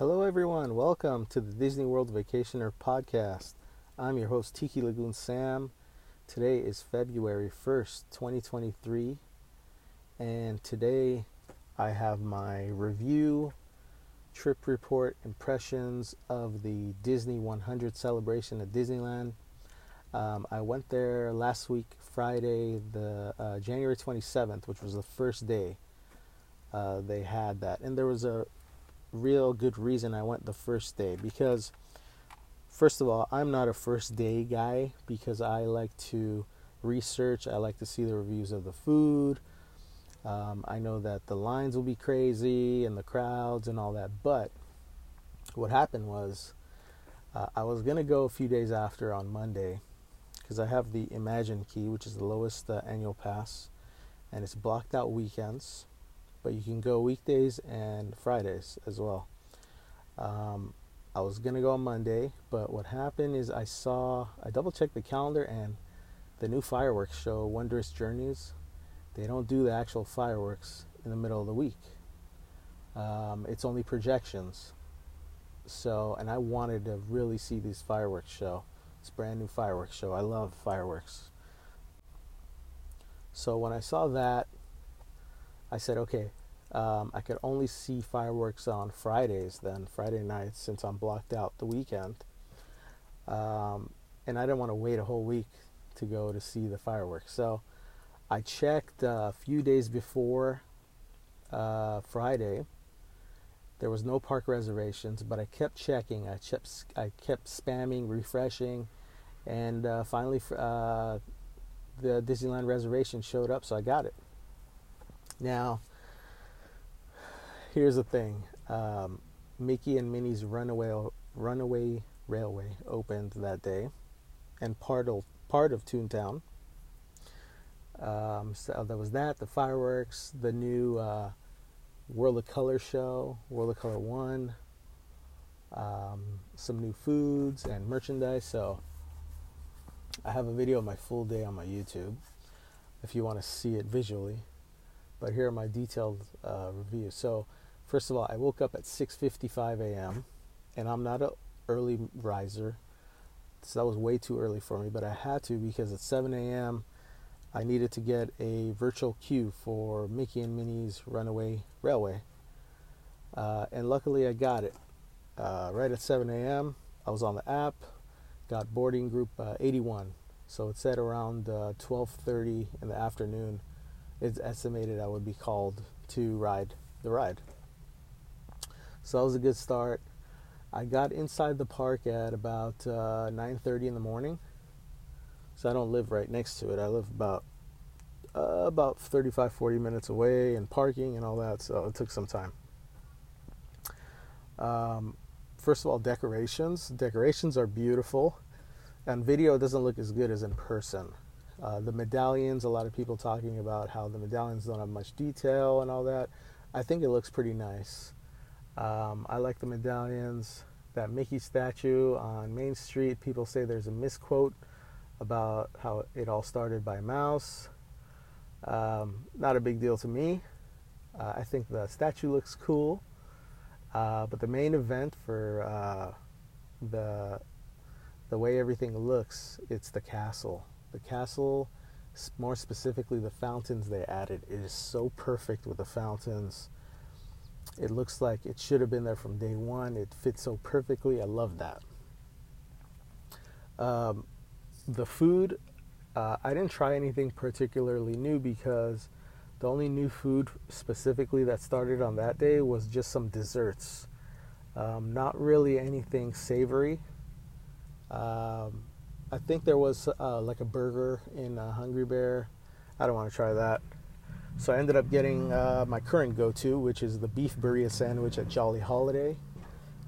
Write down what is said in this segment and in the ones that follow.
Hello, everyone. Welcome to the Disney World Vacationer podcast. I'm your host, Tiki Lagoon Sam. Today is February 1st, 2023, and today I have my review, trip report, impressions of the Disney 100 celebration at Disneyland. Um, I went there last week, Friday, the uh, January 27th, which was the first day uh, they had that, and there was a real good reason I went the first day because first of all, I'm not a first day guy because I like to research, I like to see the reviews of the food. Um, I know that the lines will be crazy and the crowds and all that, but what happened was uh, I was to go a few days after on Monday because I have the Imagine Key, which is the lowest uh, annual pass, and it's blocked out weekends but you can go weekdays and Fridays as well. Um, I was gonna go on Monday, but what happened is I saw I double checked the calendar and the new fireworks show, Wondrous Journeys. They don't do the actual fireworks in the middle of the week. Um, it's only projections. So, and I wanted to really see this fireworks show. It's brand new fireworks show. I love fireworks. So when I saw that, I said, okay, um, I could only see fireworks on Fridays then, Friday nights, since I'm blocked out the weekend. Um, and I didn't want to wait a whole week to go to see the fireworks. So I checked uh, a few days before uh, Friday. There was no park reservations, but I kept checking. I kept I kept spamming, refreshing, and uh, finally uh, the Disneyland reservation showed up, so I got it. Now, here's the thing: um, Mickey and Minnie's Runaway Runaway Railway opened that day, and part of part of Toontown. Um, so there was that, the fireworks, the new uh, World of Color show, World of Color One, um, some new foods and merchandise. So I have a video of my full day on my YouTube if you want to see it visually but here are my detailed uh, reviews. So, first of all, I woke up at 6:55 a.m. and I'm not an early riser, so that was way too early for me. But I had to because at 7 a.m. I needed to get a virtual queue for Mickey and Minnie's Runaway Railway, uh, and luckily I got it uh, right at 7 a.m. I was on the app, got boarding group uh, 81, so it said around 12:30 uh, in the afternoon it's estimated I would be called to ride the ride. So that was a good start. I got inside the park at about uh, 9:30 in the morning. So I don't live right next to it. I live about uh, about 35 40 minutes away and parking and all that, so it took some time. Um, first of all, decorations. Decorations are beautiful, and video doesn't look as good as in person. Uh, the medallions, a lot of people talking about how the medallions don't have much detail and all that. I think it looks pretty nice. Um, I like the medallions. That Mickey statue on Main Street, people say there's a misquote about how it all started by Mouse. Um, not a big deal to me. Uh, I think the statue looks cool. Uh, but the main event for uh, the the way everything looks, it's the castle. The castle, more specifically the fountains they added, it is so perfect with the fountains. It looks like it should have been there from day one. It fits so perfectly. I love that. Um, the food, uh, I didn't try anything particularly new because the only new food specifically that started on that day was just some desserts. Um, not really anything savory. Um, I think there was uh, like a burger in uh, Hungry Bear. I don't want to try that. So I ended up getting uh, my current go-to, which is the beef birria sandwich at Jolly Holiday,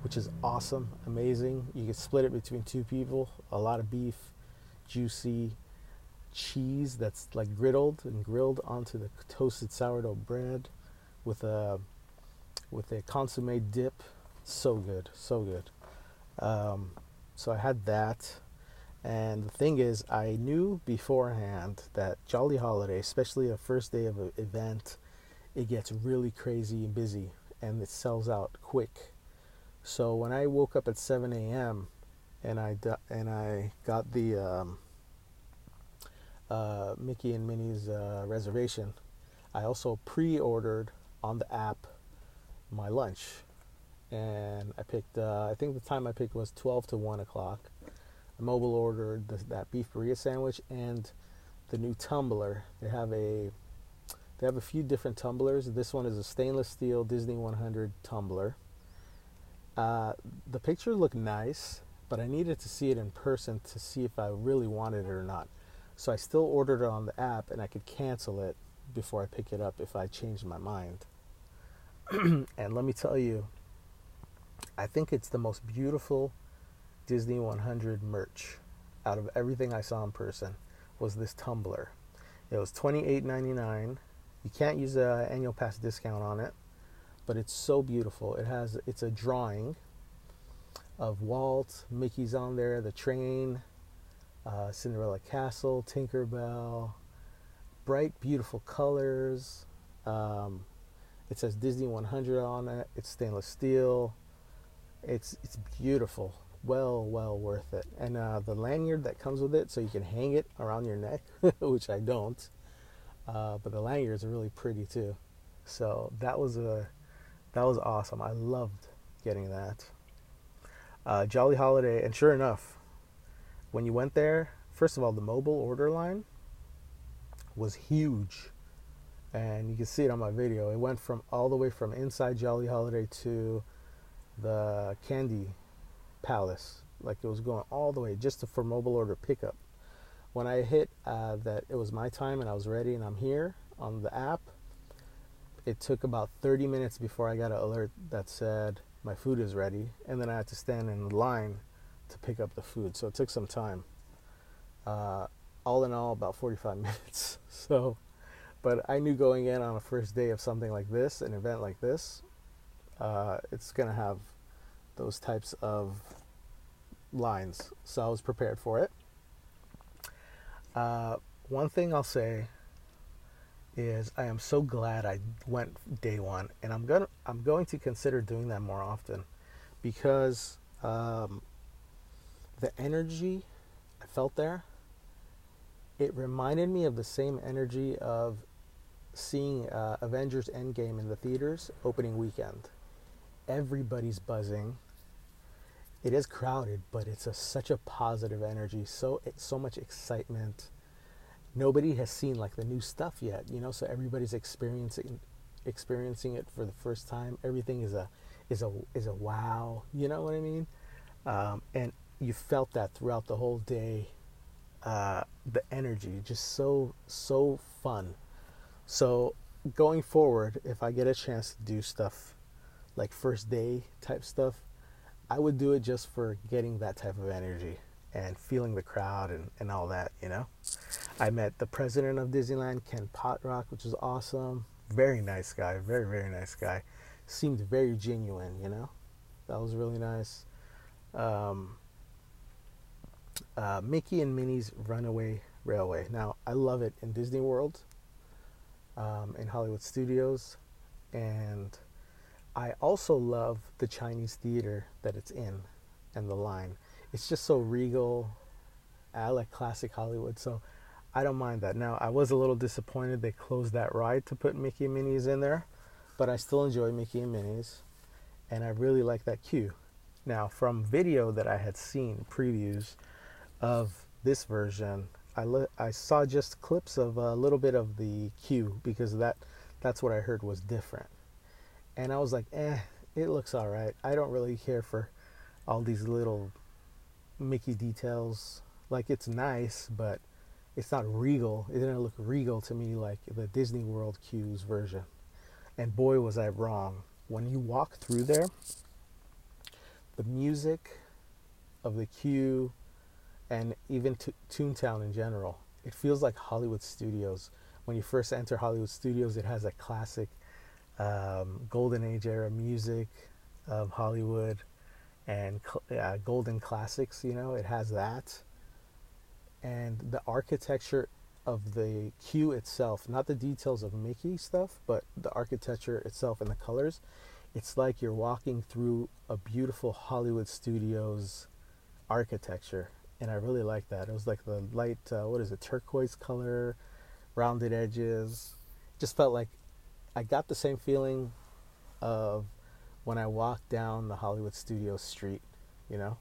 which is awesome, amazing. You can split it between two people. A lot of beef, juicy cheese that's like griddled and grilled onto the toasted sourdough bread with a with a consomme dip. So good, so good. Um, so I had that. And the thing is, I knew beforehand that Jolly Holiday, especially the first day of an event, it gets really crazy and busy and it sells out quick. So when I woke up at 7 a.m. and I and I got the um, uh, Mickey and Minnie's uh, reservation, I also pre-ordered on the app my lunch, and I picked. Uh, I think the time I picked was 12 to 1 o'clock. Mobile ordered the, that beef birria sandwich and the new tumbler. They have a they have a few different tumblers. This one is a stainless steel Disney 100 tumbler. Uh, the pictures look nice, but I needed to see it in person to see if I really wanted it or not. So I still ordered it on the app, and I could cancel it before I pick it up if I changed my mind. and let me tell you, I think it's the most beautiful Disney 100 merch out of everything I saw in person was this tumbler. It was $28.99. You can't use an annual pass discount on it, but it's so beautiful. It has it's a drawing of Walt, Mickey's on there, the train, uh, Cinderella Castle, Tinkerbell, bright, beautiful colors. Um, it says Disney 100 on it. It's stainless steel. It's it's beautiful. Well, well worth it. And uh, the lanyard that comes with it, so you can hang it around your neck, which I don't. Uh, but the lanyards are really pretty too. So that was a that was awesome. I loved getting that. Uh, Jolly Holiday, and sure enough, when you went there, first of all, the mobile order line was huge. And you can see it on my video. It went from all the way from inside Jolly Holiday to the Candy Palace. Like it was going all the way just to, for mobile order pickup. When I hit uh, that it was my time and I was ready and I'm here on the app, it took about 30 minutes before I got an alert that said my food is ready. And then I had to stand in line to pick up the food. So it took some time. Uh, all in all, about 45 minutes. So, but I knew going in on a first day of something like this, an event like this, uh, it's going to have those types of lines. So I was prepared for it. Uh, one thing I'll say is I am so glad I went day one, and I'm gonna I'm going to consider doing that more often because um, the energy I felt there it reminded me of the same energy of seeing uh, Avengers Endgame in the theaters opening weekend. Everybody's buzzing. It is crowded, but it's a, such a positive energy. So so much excitement. Nobody has seen like the new stuff yet, you know. So everybody's experiencing experiencing it for the first time. Everything is a is a is a wow. You know what I mean? Um, and you felt that throughout the whole day uh, the energy, just so so fun. So going forward, if I get a chance to do stuff like first day type stuff, I would do it just for getting that type of energy and feeling the crowd and, and all that, you know. I met the president of Disneyland, Ken Potrock, which was awesome. Very nice guy, very, very nice guy. Seemed very genuine, you know. That was really nice. Um, uh, Mickey and Minnie's Runaway Railway. Now, I love it in Disney World, um, in Hollywood Studios, and I also love the Chinese theater that it's in and the line. It's just so regal. I like classic Hollywood, so I don't mind that. Now, I was a little disappointed they closed that ride to put Mickey and Minnie's in there, but I still enjoy Mickey and Minnie's, and I really like that queue. Now, from video that I had seen, previews, of this version, I, le- I saw just clips of a little bit of the queue because that that's what I heard was different. And I was like, eh, it looks all right. I don't really care for all these little Mickey details. Like it's nice, but it's not regal. It didn't look regal to me like the Disney World queues version. And boy, was I wrong. When you walk through there, the music of the queue and even to Toontown in general. It feels like Hollywood Studios. When you first enter Hollywood Studios, it has a classic um, golden age era music of Hollywood and uh, golden classics. You know, it has that, and the architecture of the queue itself, not the details of Mickey stuff, but the architecture itself and the colors. it's like you're walking through a beautiful Hollywood studios architecture, and I really like that. It was like the light, uh, what is it, turquoise color, rounded edges. Just felt like I got the same feeling of when I walked down the Hollywood Studios street, you know,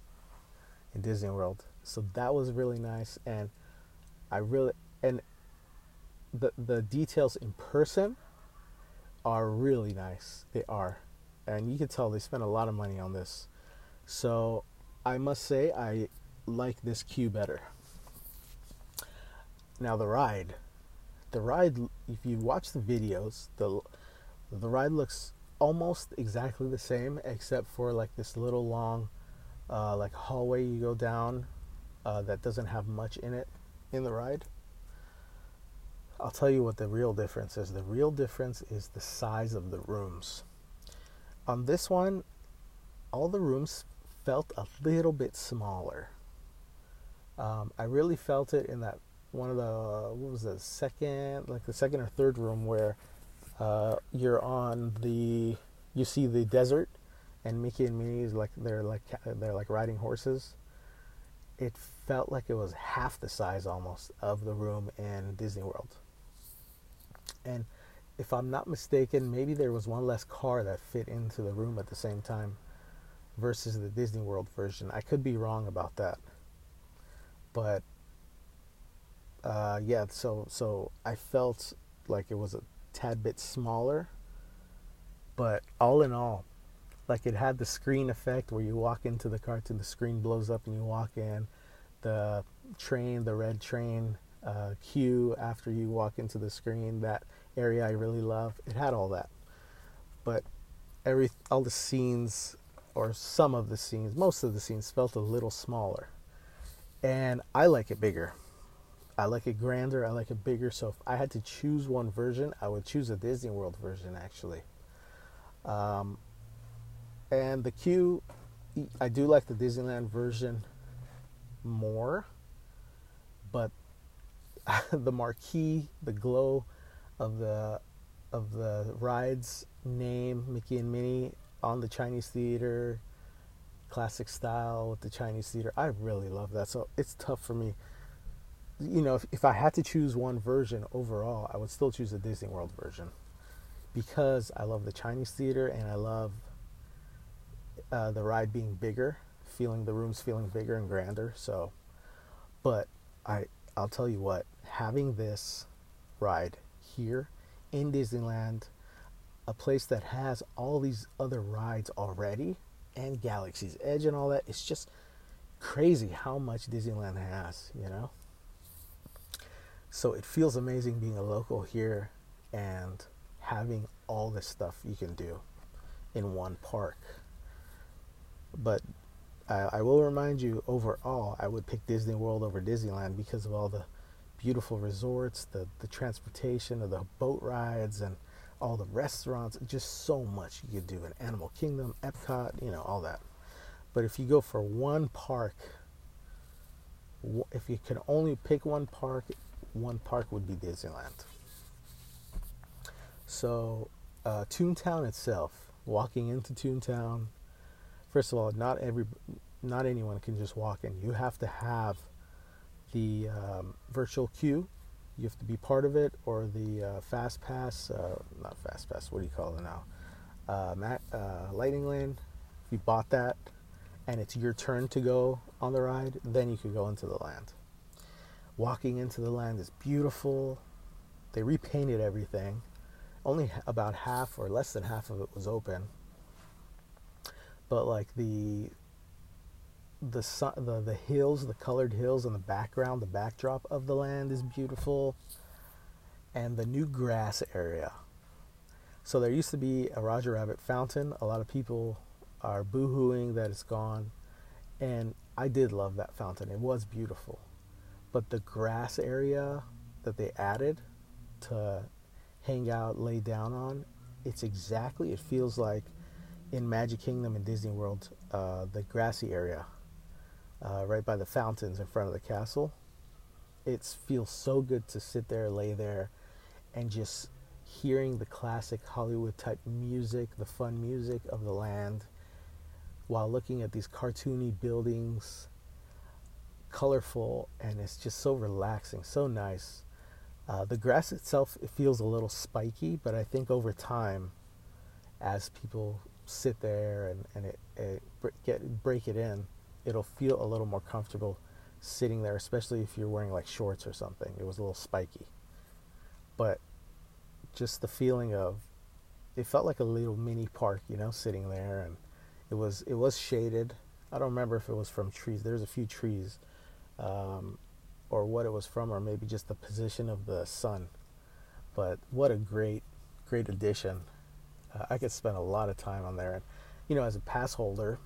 in Disney World. So that was really nice, and I really and the the details in person are really nice. They are, and you can tell they spent a lot of money on this. So I must say I like this queue better. Now the ride, the ride. If you watch the videos, the the ride looks almost exactly the same, except for like this little long, uh, like hallway you go down, uh, that doesn't have much in it in the ride. I'll tell you what the real difference is. The real difference is the size of the rooms. On this one, all the rooms felt a little bit smaller. Um, I really felt it in that one of the what was the second, like the second or third room where uh, you're on the you see the desert, and Mickey and Minnie is like they're like they're like riding horses. It felt like it was half the size almost of the room in Disney World. And if I'm not mistaken, maybe there was one less car that fit into the room at the same time versus the Disney World version. I could be wrong about that. But uh, yeah, so so I felt like it was a tad bit smaller, but all in all, like it had the screen effect where you walk into the cartoon, the screen blows up and you walk in. The train, the red train uh, queue after you walk into the screen. That area I really love. It had all that, but every all the scenes or some of the scenes, most of the scenes felt a little smaller, and I like it bigger. I like it grander. I like it bigger. So if I had to choose one version, I would choose a Disney World version actually. Um, and the queue, I do like the Disneyland version more, but the marquee, the glow of the of the rides name Mickey and Minnie on the Chinese theater, classic style with the Chinese theater. I really love that. So it's tough for me. You know, if, if I had to choose one version overall, I would still choose the Disney World version because I love the Chinese theater and I love uh, the ride being bigger, feeling the rooms feeling bigger and grander. So, but I I'll tell you what, having this ride here in Disneyland, a place that has all these other rides already, and Galaxy's Edge and all that, it's just crazy how much Disneyland has, you know? So it feels amazing being a local here and having all this stuff you can do in one park. But I, I will remind you overall, I would pick Disney World over Disneyland because of all the beautiful resorts, the, the transportation, the boat rides, and all the restaurants. Just so much you could do in Animal Kingdom, Epcot, you know, all that. But if you go for one park, if you could only pick one park, one park would be Disneyland. So, uh, Toontown itself, walking into Toontown, first of all, not every, not anyone can just walk in. You have to have the um, virtual queue. You have to be part of it, or the uh, fast pass, uh, not fast pass. What do you call it now? Uh, Mac, uh, lightning lane. If you bought that, and it's your turn to go on the ride, then you could go into the land. Walking into the land is beautiful. They repainted everything. Only about half or less than half of it was open. But like the the sun, the the hills, the colored hills in the background, the backdrop of the land is beautiful, and the new grass area. So there used to be a Roger Rabbit fountain. A lot of people are boohooing that it's gone, and I did love that fountain. It was beautiful, but the grass area that they added to hang out, lay down on, it's exactly. It feels like in Magic Kingdom and Disney World, uh, the grassy area uh, right by the fountains in front of the castle. It feels so good to sit there, lay there, and just hearing the classic Hollywood type music, the fun music of the land, while looking at these cartoony buildings, colorful, and it's just so relaxing, so nice. Uh, the grass itself it feels a little spiky, but I think over time, as people sit there and, and it, it get break it in, it'll feel a little more comfortable sitting there, especially if you're wearing like shorts or something. It was a little spiky, but just the feeling of it felt like a little mini park, you know, sitting there, and it was it was shaded. I don't remember if it was from trees. There's a few trees, um, or what it was from, or maybe just the position of the sun. But what a great, great addition. Uh, I could spend a lot of time on there, and you know, as a pass holder,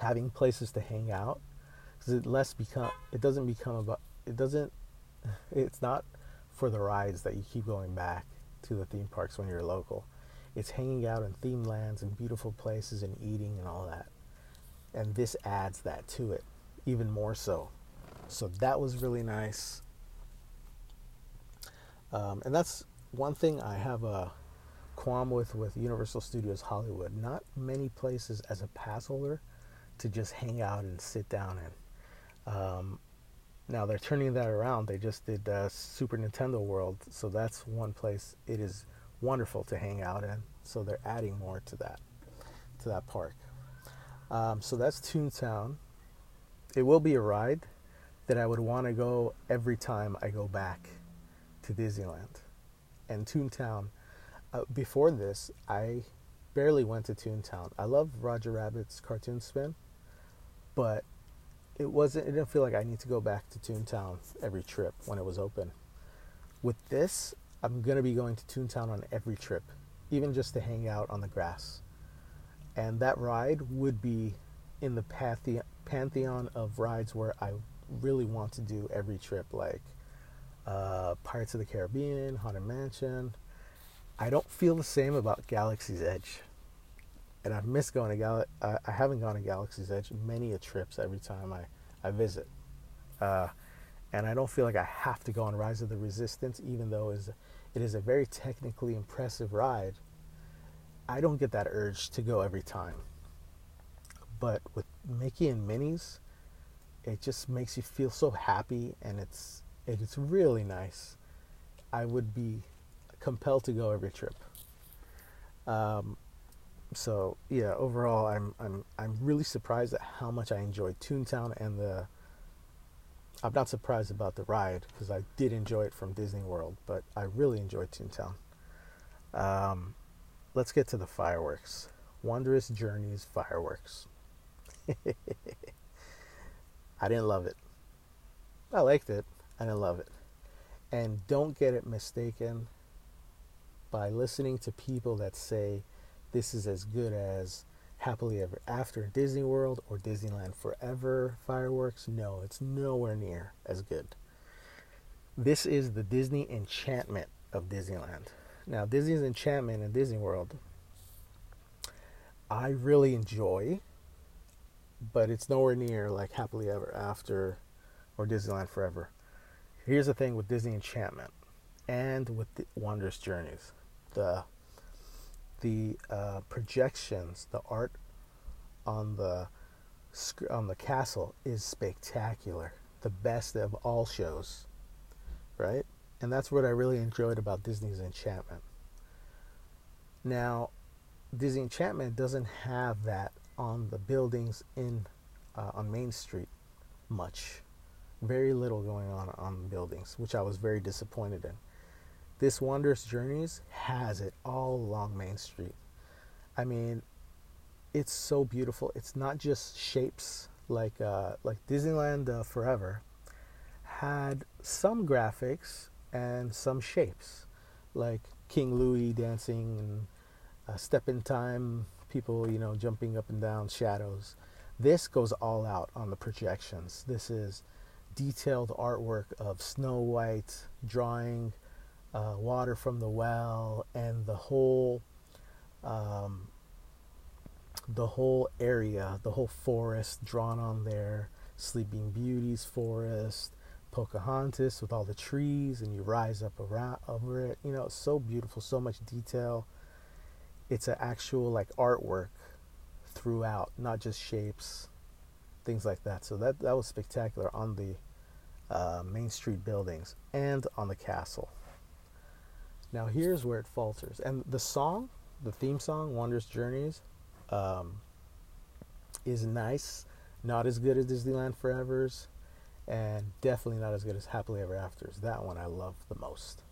having places to hang out, because it less become it doesn't become about it doesn't it's not for the rides that you keep going back to the theme parks when you're local. It's hanging out in theme lands and beautiful places and eating and all that. And this adds that to it even more so. So that was really nice. Um, and that's one thing I have a qualm with with Universal Studios Hollywood. Not many places as a pass holder to just hang out and sit down in. Um, now they're turning that around. They just did uh, Super Nintendo World, so that's one place it is wonderful to hang out in. So they're adding more to that, to that park. Um, so that's Toontown. It will be a ride that I would want to go every time I go back to Disneyland. And Toontown, uh, before this, I barely went to Toontown. I love Roger Rabbit's cartoon spin, but it wasn't. It didn't feel like I need to go back to Toontown every trip when it was open. With this, I'm gonna be going to Toontown on every trip, even just to hang out on the grass. And that ride would be in the pantheon of rides where I really want to do every trip, like uh, Pirates of the Caribbean, Haunted Mansion. I don't feel the same about Galaxy's Edge and I've missed going to Gal. I, I haven't gone to Galaxy's Edge many a trips every time I I visit, uh, and I don't feel like I have to go on Rise of the Resistance, even though is, it is a very technically impressive ride. I don't get that urge to go every time. But with Mickey and Minnie's, it just makes you feel so happy, and it's it's really nice. I would be compelled to go every trip. Um, so yeah, overall, I'm I'm I'm really surprised at how much I enjoyed Toontown and the. I'm not surprised about the ride because I did enjoy it from Disney World, but I really enjoyed Toontown. Um, let's get to the fireworks. Wondrous Journeys fireworks. I didn't love it. I liked it. I didn't love it. And don't get it mistaken by listening to people that say this is as good as Happily Ever After Disney World or Disneyland Forever fireworks. No, it's nowhere near as good. This is the Disney enchantment of Disneyland. Now, Disney's enchantment in Disney World, I really enjoy, but it's nowhere near like Happily Ever After or Disneyland Forever. Here's the thing with Disney Enchantment and with the Wondrous Journeys. The the uh, projections, the art on the on the castle is spectacular. The best of all shows, right? And that's what I really enjoyed about Disney's Enchantment. Now, Disney Enchantment doesn't have that on the buildings in uh, on Main Street much. Very little going on on the buildings, which I was very disappointed in. This Wondrous Journeys has it all along Main Street. I mean, it's so beautiful. It's not just shapes like uh, like Disneyland uh, Forever had some graphics and some shapes, like King Louis dancing and uh, Step in Time, people you know jumping up and down, shadows. This goes all out on the projections. This is detailed artwork of Snow White drawing uh, water from the well and the whole um, the whole area, the whole forest drawn on there, Sleeping Beauty's forest, Pocahontas with all the trees, and you rise up around over it. You know, so beautiful, so much detail. It's an actual like artwork throughout, not just shapes, things like that. So that that was spectacular on the uh, Main Street buildings and on the castle. Now here's where it falters, and the song, the theme song, Wondrous Journeys, um, is nice. Not as good as Disneyland Forever's, and definitely not as good as Happily Ever After's. That one I love the most.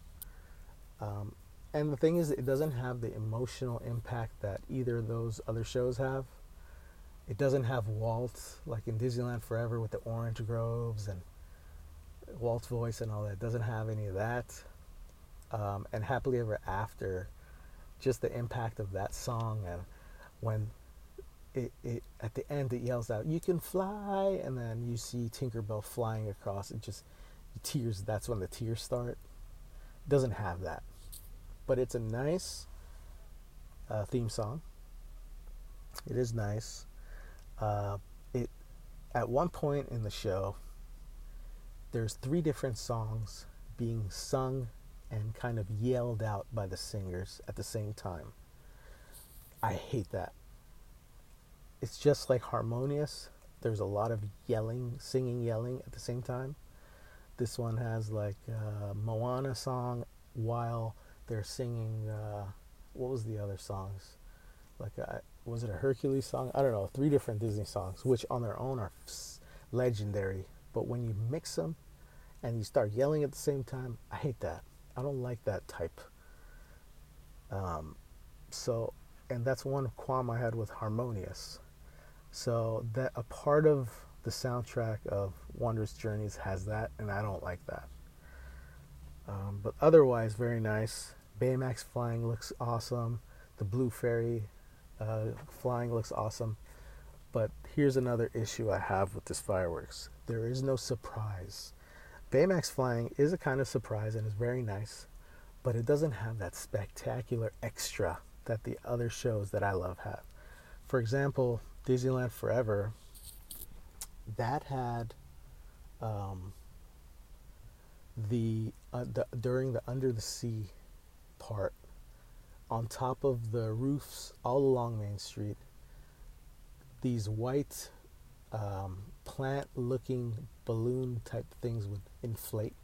Um, and the thing is, it doesn't have the emotional impact that either of those other shows have. It doesn't have Walt like in Disneyland Forever with the orange groves and Walt's voice and all that. It doesn't have any of that. Um, and Happily Ever After, just the impact of that song and when it, it at the end it yells out, "You can fly," and then you see Tinkerbell flying across. It just tears. That's when the tears start. It doesn't have that, but it's a nice uh, theme song. It is nice. Uh, it at one point in the show, there's three different songs being sung and kind of yelled out by the singers at the same time. I hate that it's just like harmonious. There's a lot of yelling, singing, yelling at the same time. This one has like a Moana song while they're singing. Uh, what was the other songs? Like, a, was it a Hercules song? I don't know. Three different Disney songs, which on their own are legendary. But when you mix them and you start yelling at the same time, I hate that. I don't like that type. Um, so, and that's one qualm I had with Harmonious. So that a part of the soundtrack of wondrous Journeys has that, and I don't like that. Um, but otherwise, very nice. Baymax flying looks awesome. The Blue Fairy uh, flying looks awesome. But here's another issue I have with this fireworks there is no surprise. Baymax flying is a kind of surprise and is very nice, but it doesn't have that spectacular extra that the other shows that I love have. For example, Disneyland Forever, that had um, the, uh, the during the under the sea part on top of the roofs all along Main Street. These white um, plant-looking balloon type things would inflate,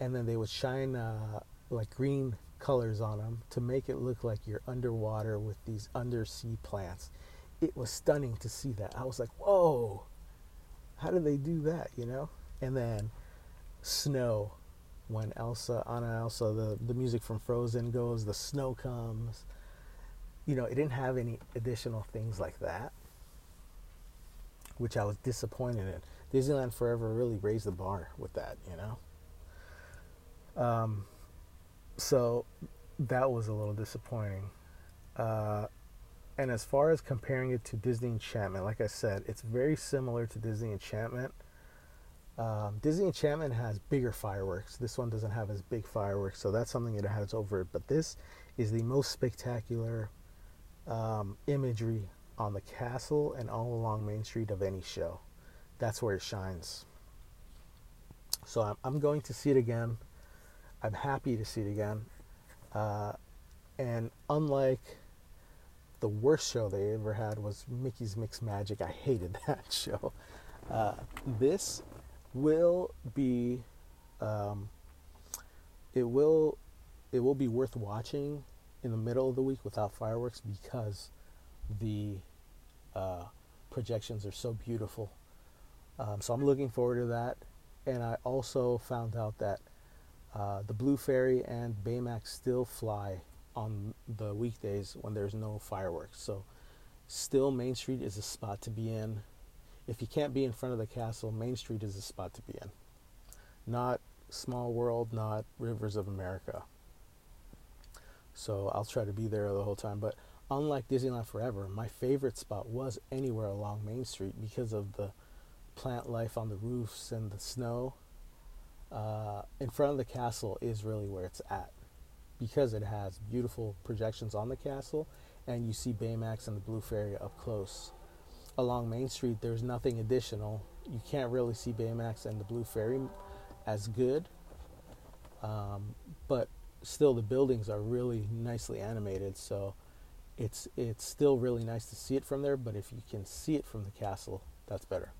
and then they would shine uh, like green colors on them to make it look like you're underwater with these undersea plants it was stunning to see that. I was like, whoa, how did they do that, you know? And then snow, when Elsa, Anna Elsa, the, the music from Frozen goes, the snow comes. You know, it didn't have any additional things like that, which I was disappointed in. Disneyland Forever really raised the bar with that, you know? Um, so that was a little disappointing. Uh, and as far as comparing it to Disney Enchantment, like I said, it's very similar to Disney Enchantment. Um, Disney Enchantment has bigger fireworks. This one doesn't have as big fireworks, so that's something it has over it. But this is the most spectacular um, imagery on the castle and all along Main Street of any show. That's where it shines. So I'm, I'm going to see it again. I'm happy to see it again. Uh, and unlike the worst show they ever had was Mickey's Mixed Magic. I hated that show. Uh, this will be, um, it will, it will be worth watching in the middle of the week without fireworks because the uh, projections are so beautiful. Um, so I'm looking forward to that. And I also found out that uh, the Blue Fairy and Baymax still fly on the weekdays when there's no fireworks. So, still, Main Street is a spot to be in. If you can't be in front of the castle, Main Street is a spot to be in. Not Small World, not Rivers of America. So, I'll try to be there the whole time. But unlike Disneyland Forever, my favorite spot was anywhere along Main Street because of the plant life on the roofs and the snow. Uh, in front of the castle is really where it's at because it has beautiful projections on the castle and you see Baymax and the Blue Fairy up close. Along Main Street, there's nothing additional. You can't really see Baymax and the Blue Fairy as good, um, but still the buildings are really nicely animated. So it's it's still really nice to see it from there. But if you can see it from the castle, that's better.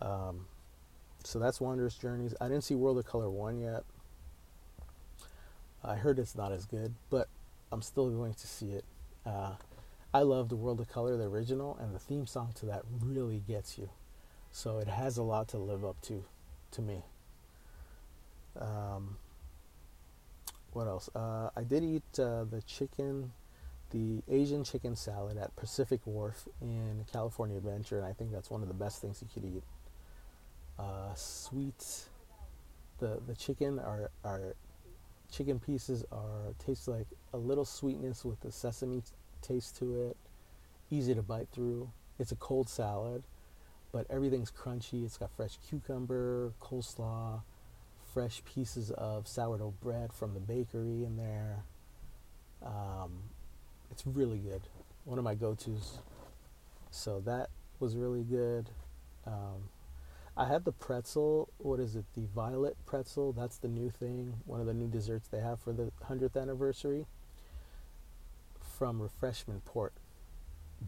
Um, so that's Wondrous Journeys. I didn't see World of Color one yet. I heard it's not as good, but I'm still going to see it. Uh, I love the World of Color, the original, and the theme song to that really gets you. So it has a lot to live up to, to me. Um, what else? Uh, I did eat uh, the chicken, the Asian chicken salad at Pacific Wharf in California Adventure, and I think that's one of the best things you could eat. Uh, sweet, the the chicken are are chicken pieces are taste like a little sweetness with the sesame taste to it, easy to bite through. It's a cold salad, but everything's crunchy. It's got fresh cucumber, coleslaw fresh pieces of sourdough bread from the bakery in there. Um, it's really good. One of my go tos. So that was really good. Um, I had the pretzel. What is it? The violet pretzel. That's the new thing. One of the new desserts they have for the 100th anniversary from Refreshment Port.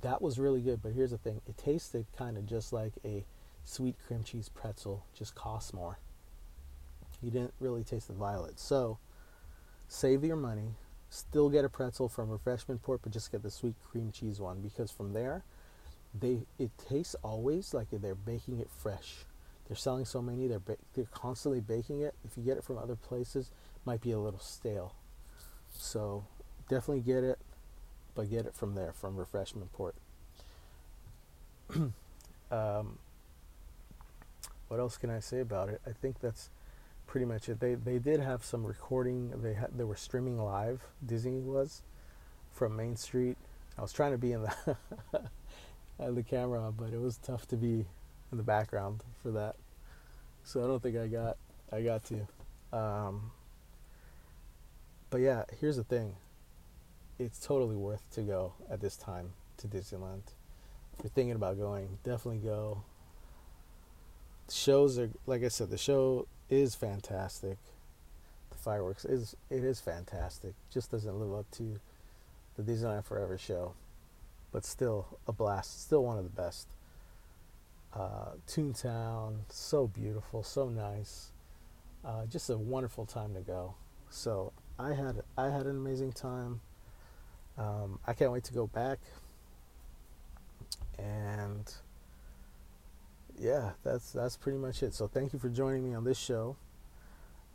That was really good, but here's the thing it tasted kind of just like a sweet cream cheese pretzel, just costs more. You didn't really taste the violet. So save your money. Still get a pretzel from Refreshment Port, but just get the sweet cream cheese one because from there, they it tastes always like they're baking it fresh. They're selling so many, they're ba- they're constantly baking it. If you get it from other places, it might be a little stale. So definitely get it, but get it from there from Refreshment Port. um, what else can I say about it? I think that's pretty much it. They they did have some recording. They had they were streaming live. Disney was from Main Street. I was trying to be in the the camera, but it was tough to be in the background for that. So I don't think I got I got to. Um, but yeah, here's the thing. It's totally worth to go at this time to Disneyland. If you're thinking about going, definitely go. The shows are like I said, the show is fantastic. The fireworks is it is fantastic. Just doesn't live up to the Disneyland Forever show, but still a blast. Still one of the best. Uh, Toontown, so beautiful, so nice. Uh, just a wonderful time to go. So I had I had an amazing time. Um, I can't wait to go back. And yeah, that's that's pretty much it. So thank you for joining me on this show.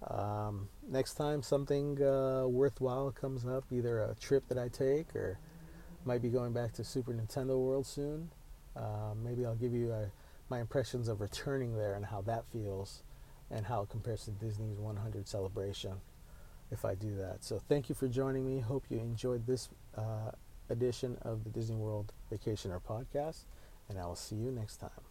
Um, next time something uh, worthwhile comes up, either a trip that I take or might be going back to Super Nintendo World soon. Uh, maybe I'll give you a, uh, my impressions of returning there and how that feels, and how it compares to Disney's 100 celebration. If I do that, so thank you for joining me. Hope you enjoyed this uh, edition of the Disney World Vacationer podcast, and I will see you next time.